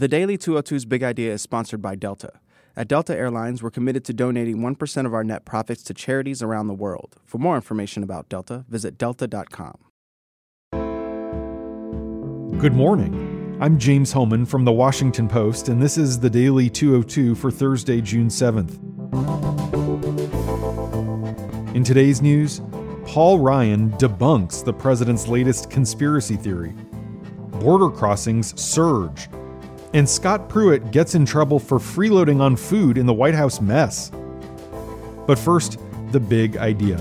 The Daily 202's Big Idea is sponsored by Delta. At Delta Airlines, we're committed to donating 1% of our net profits to charities around the world. For more information about Delta, visit delta.com. Good morning. I'm James Hohmann from The Washington Post, and this is the Daily 202 for Thursday, June 7th. In today's news, Paul Ryan debunks the president's latest conspiracy theory. Border crossings surge and Scott Pruitt gets in trouble for freeloading on food in the White House mess. But first, the big idea.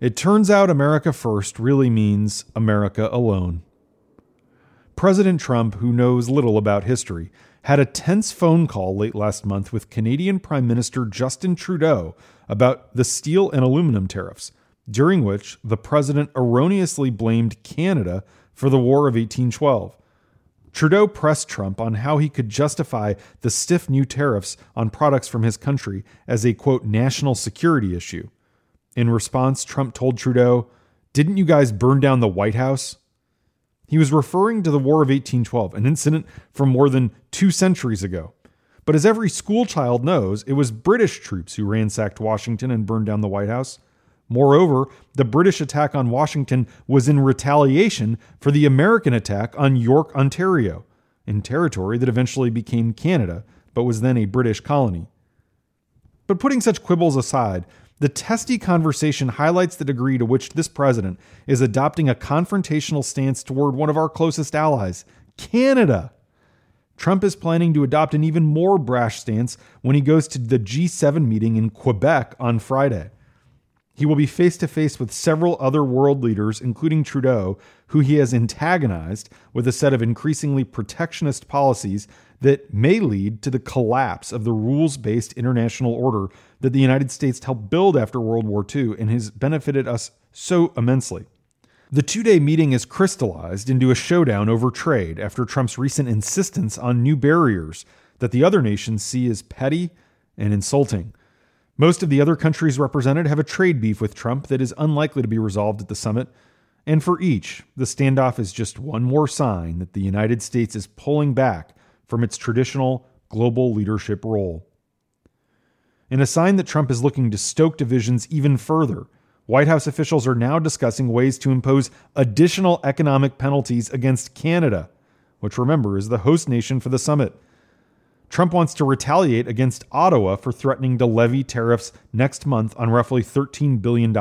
It turns out America First really means America alone. President Trump, who knows little about history, had a tense phone call late last month with Canadian Prime Minister Justin Trudeau about the steel and aluminum tariffs during which the president erroneously blamed Canada for the War of 1812. Trudeau pressed Trump on how he could justify the stiff new tariffs on products from his country as a quote national security issue. In response, Trump told Trudeau, Didn't you guys burn down the White House? He was referring to the War of 1812, an incident from more than two centuries ago. But as every schoolchild knows, it was British troops who ransacked Washington and burned down the White House. Moreover, the British attack on Washington was in retaliation for the American attack on York, Ontario, in territory that eventually became Canada, but was then a British colony. But putting such quibbles aside, the testy conversation highlights the degree to which this president is adopting a confrontational stance toward one of our closest allies, Canada. Trump is planning to adopt an even more brash stance when he goes to the G7 meeting in Quebec on Friday. He will be face to face with several other world leaders, including Trudeau, who he has antagonized with a set of increasingly protectionist policies that may lead to the collapse of the rules based international order that the United States helped build after World War II and has benefited us so immensely. The two day meeting is crystallized into a showdown over trade after Trump's recent insistence on new barriers that the other nations see as petty and insulting. Most of the other countries represented have a trade beef with Trump that is unlikely to be resolved at the summit. And for each, the standoff is just one more sign that the United States is pulling back from its traditional global leadership role. In a sign that Trump is looking to stoke divisions even further, White House officials are now discussing ways to impose additional economic penalties against Canada, which remember is the host nation for the summit. Trump wants to retaliate against Ottawa for threatening to levy tariffs next month on roughly $13 billion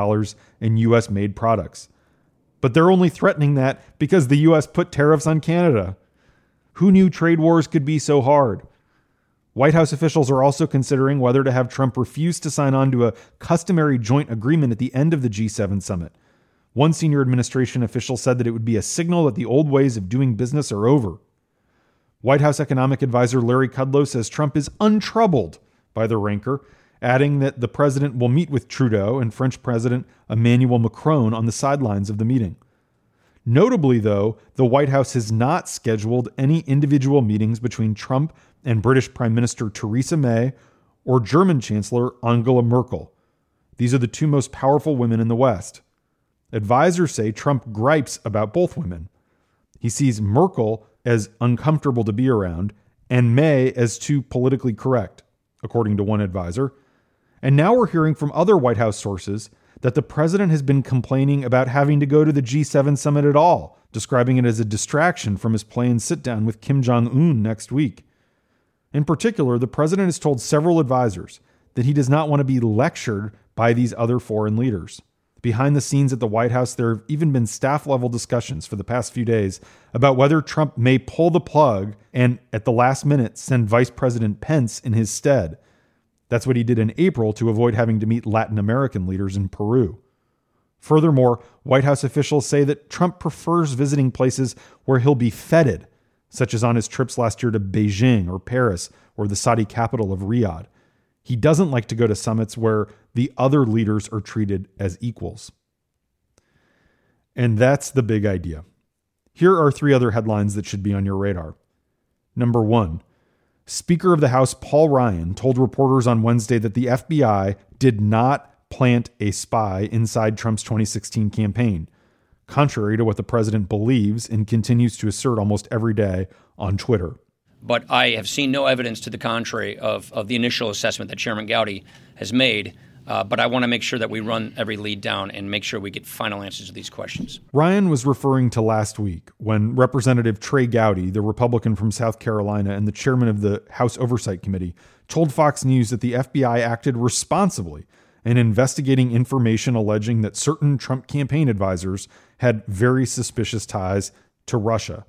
in U.S. made products. But they're only threatening that because the U.S. put tariffs on Canada. Who knew trade wars could be so hard? White House officials are also considering whether to have Trump refuse to sign on to a customary joint agreement at the end of the G7 summit. One senior administration official said that it would be a signal that the old ways of doing business are over. White House economic advisor Larry Kudlow says Trump is untroubled by the rancor, adding that the president will meet with Trudeau and French President Emmanuel Macron on the sidelines of the meeting. Notably, though, the White House has not scheduled any individual meetings between Trump and British Prime Minister Theresa May or German Chancellor Angela Merkel. These are the two most powerful women in the West. Advisors say Trump gripes about both women. He sees Merkel as uncomfortable to be around, and May as too politically correct, according to one advisor. And now we're hearing from other White House sources that the president has been complaining about having to go to the G7 summit at all, describing it as a distraction from his planned sit down with Kim Jong un next week. In particular, the president has told several advisors that he does not want to be lectured by these other foreign leaders. Behind the scenes at the White House, there have even been staff level discussions for the past few days about whether Trump may pull the plug and, at the last minute, send Vice President Pence in his stead. That's what he did in April to avoid having to meet Latin American leaders in Peru. Furthermore, White House officials say that Trump prefers visiting places where he'll be feted, such as on his trips last year to Beijing or Paris or the Saudi capital of Riyadh. He doesn't like to go to summits where the other leaders are treated as equals. And that's the big idea. Here are three other headlines that should be on your radar. Number one, Speaker of the House Paul Ryan told reporters on Wednesday that the FBI did not plant a spy inside Trump's 2016 campaign, contrary to what the president believes and continues to assert almost every day on Twitter. But I have seen no evidence to the contrary of, of the initial assessment that Chairman Gowdy has made. Uh, but I want to make sure that we run every lead down and make sure we get final answers to these questions. Ryan was referring to last week when Representative Trey Gowdy, the Republican from South Carolina and the chairman of the House Oversight Committee, told Fox News that the FBI acted responsibly in investigating information alleging that certain Trump campaign advisors had very suspicious ties to Russia.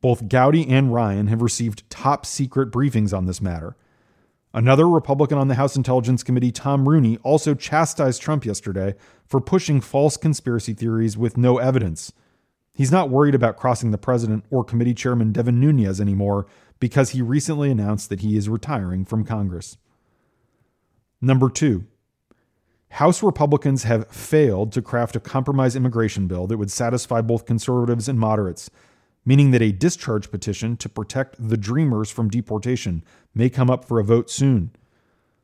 Both Gowdy and Ryan have received top secret briefings on this matter. Another Republican on the House Intelligence Committee, Tom Rooney, also chastised Trump yesterday for pushing false conspiracy theories with no evidence. He's not worried about crossing the president or committee chairman Devin Nunes anymore because he recently announced that he is retiring from Congress. Number two, House Republicans have failed to craft a compromise immigration bill that would satisfy both conservatives and moderates, meaning that a discharge petition to protect the Dreamers from deportation may come up for a vote soon.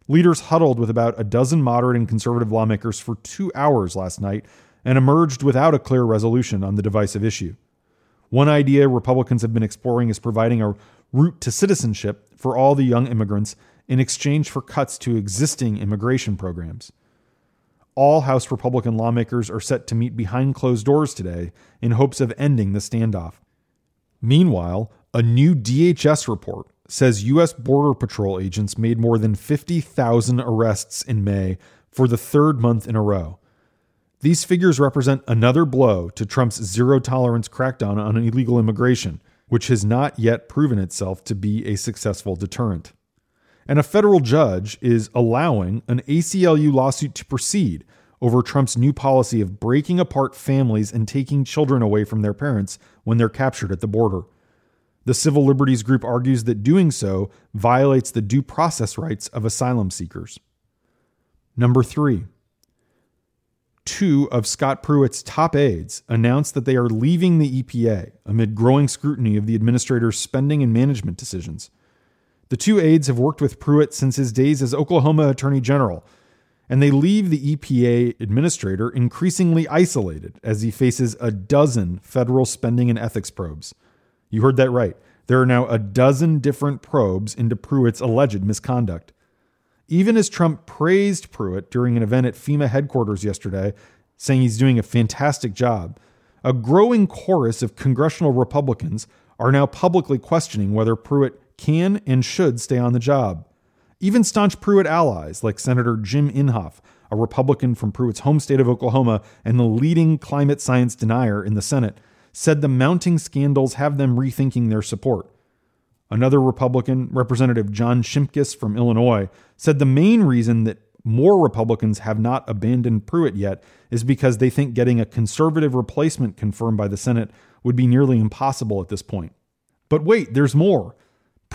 Leaders huddled with about a dozen moderate and conservative lawmakers for two hours last night and emerged without a clear resolution on the divisive issue. One idea Republicans have been exploring is providing a route to citizenship for all the young immigrants in exchange for cuts to existing immigration programs. All House Republican lawmakers are set to meet behind closed doors today in hopes of ending the standoff. Meanwhile, a new DHS report says U.S. Border Patrol agents made more than 50,000 arrests in May for the third month in a row. These figures represent another blow to Trump's zero tolerance crackdown on illegal immigration, which has not yet proven itself to be a successful deterrent and a federal judge is allowing an ACLU lawsuit to proceed over Trump's new policy of breaking apart families and taking children away from their parents when they're captured at the border. The civil liberties group argues that doing so violates the due process rights of asylum seekers. Number three, two of Scott Pruitt's top aides announced that they are leaving the EPA amid growing scrutiny of the administrator's spending and management decisions. The two aides have worked with Pruitt since his days as Oklahoma Attorney General, and they leave the EPA administrator increasingly isolated as he faces a dozen federal spending and ethics probes. You heard that right. There are now a dozen different probes into Pruitt's alleged misconduct. Even as Trump praised Pruitt during an event at FEMA headquarters yesterday, saying he's doing a fantastic job, a growing chorus of congressional Republicans are now publicly questioning whether Pruitt can and should stay on the job. Even staunch Pruitt allies like Senator Jim Inhofe, a Republican from Pruitt's home state of Oklahoma and the leading climate science denier in the Senate, said the mounting scandals have them rethinking their support. Another Republican, Representative John Shimkus from Illinois, said the main reason that more Republicans have not abandoned Pruitt yet is because they think getting a conservative replacement confirmed by the Senate would be nearly impossible at this point. But wait, there's more.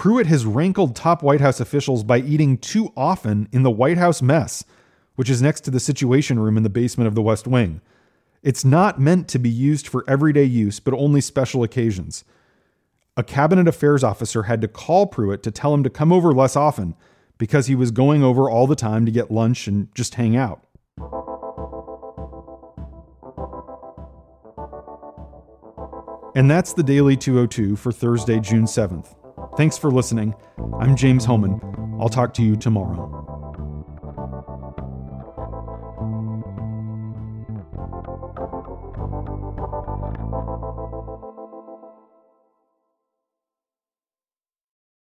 Pruitt has rankled top White House officials by eating too often in the White House mess, which is next to the Situation Room in the basement of the West Wing. It's not meant to be used for everyday use, but only special occasions. A cabinet affairs officer had to call Pruitt to tell him to come over less often because he was going over all the time to get lunch and just hang out. And that's the Daily 202 for Thursday, June 7th. Thanks for listening. I'm James Hohmann. I'll talk to you tomorrow.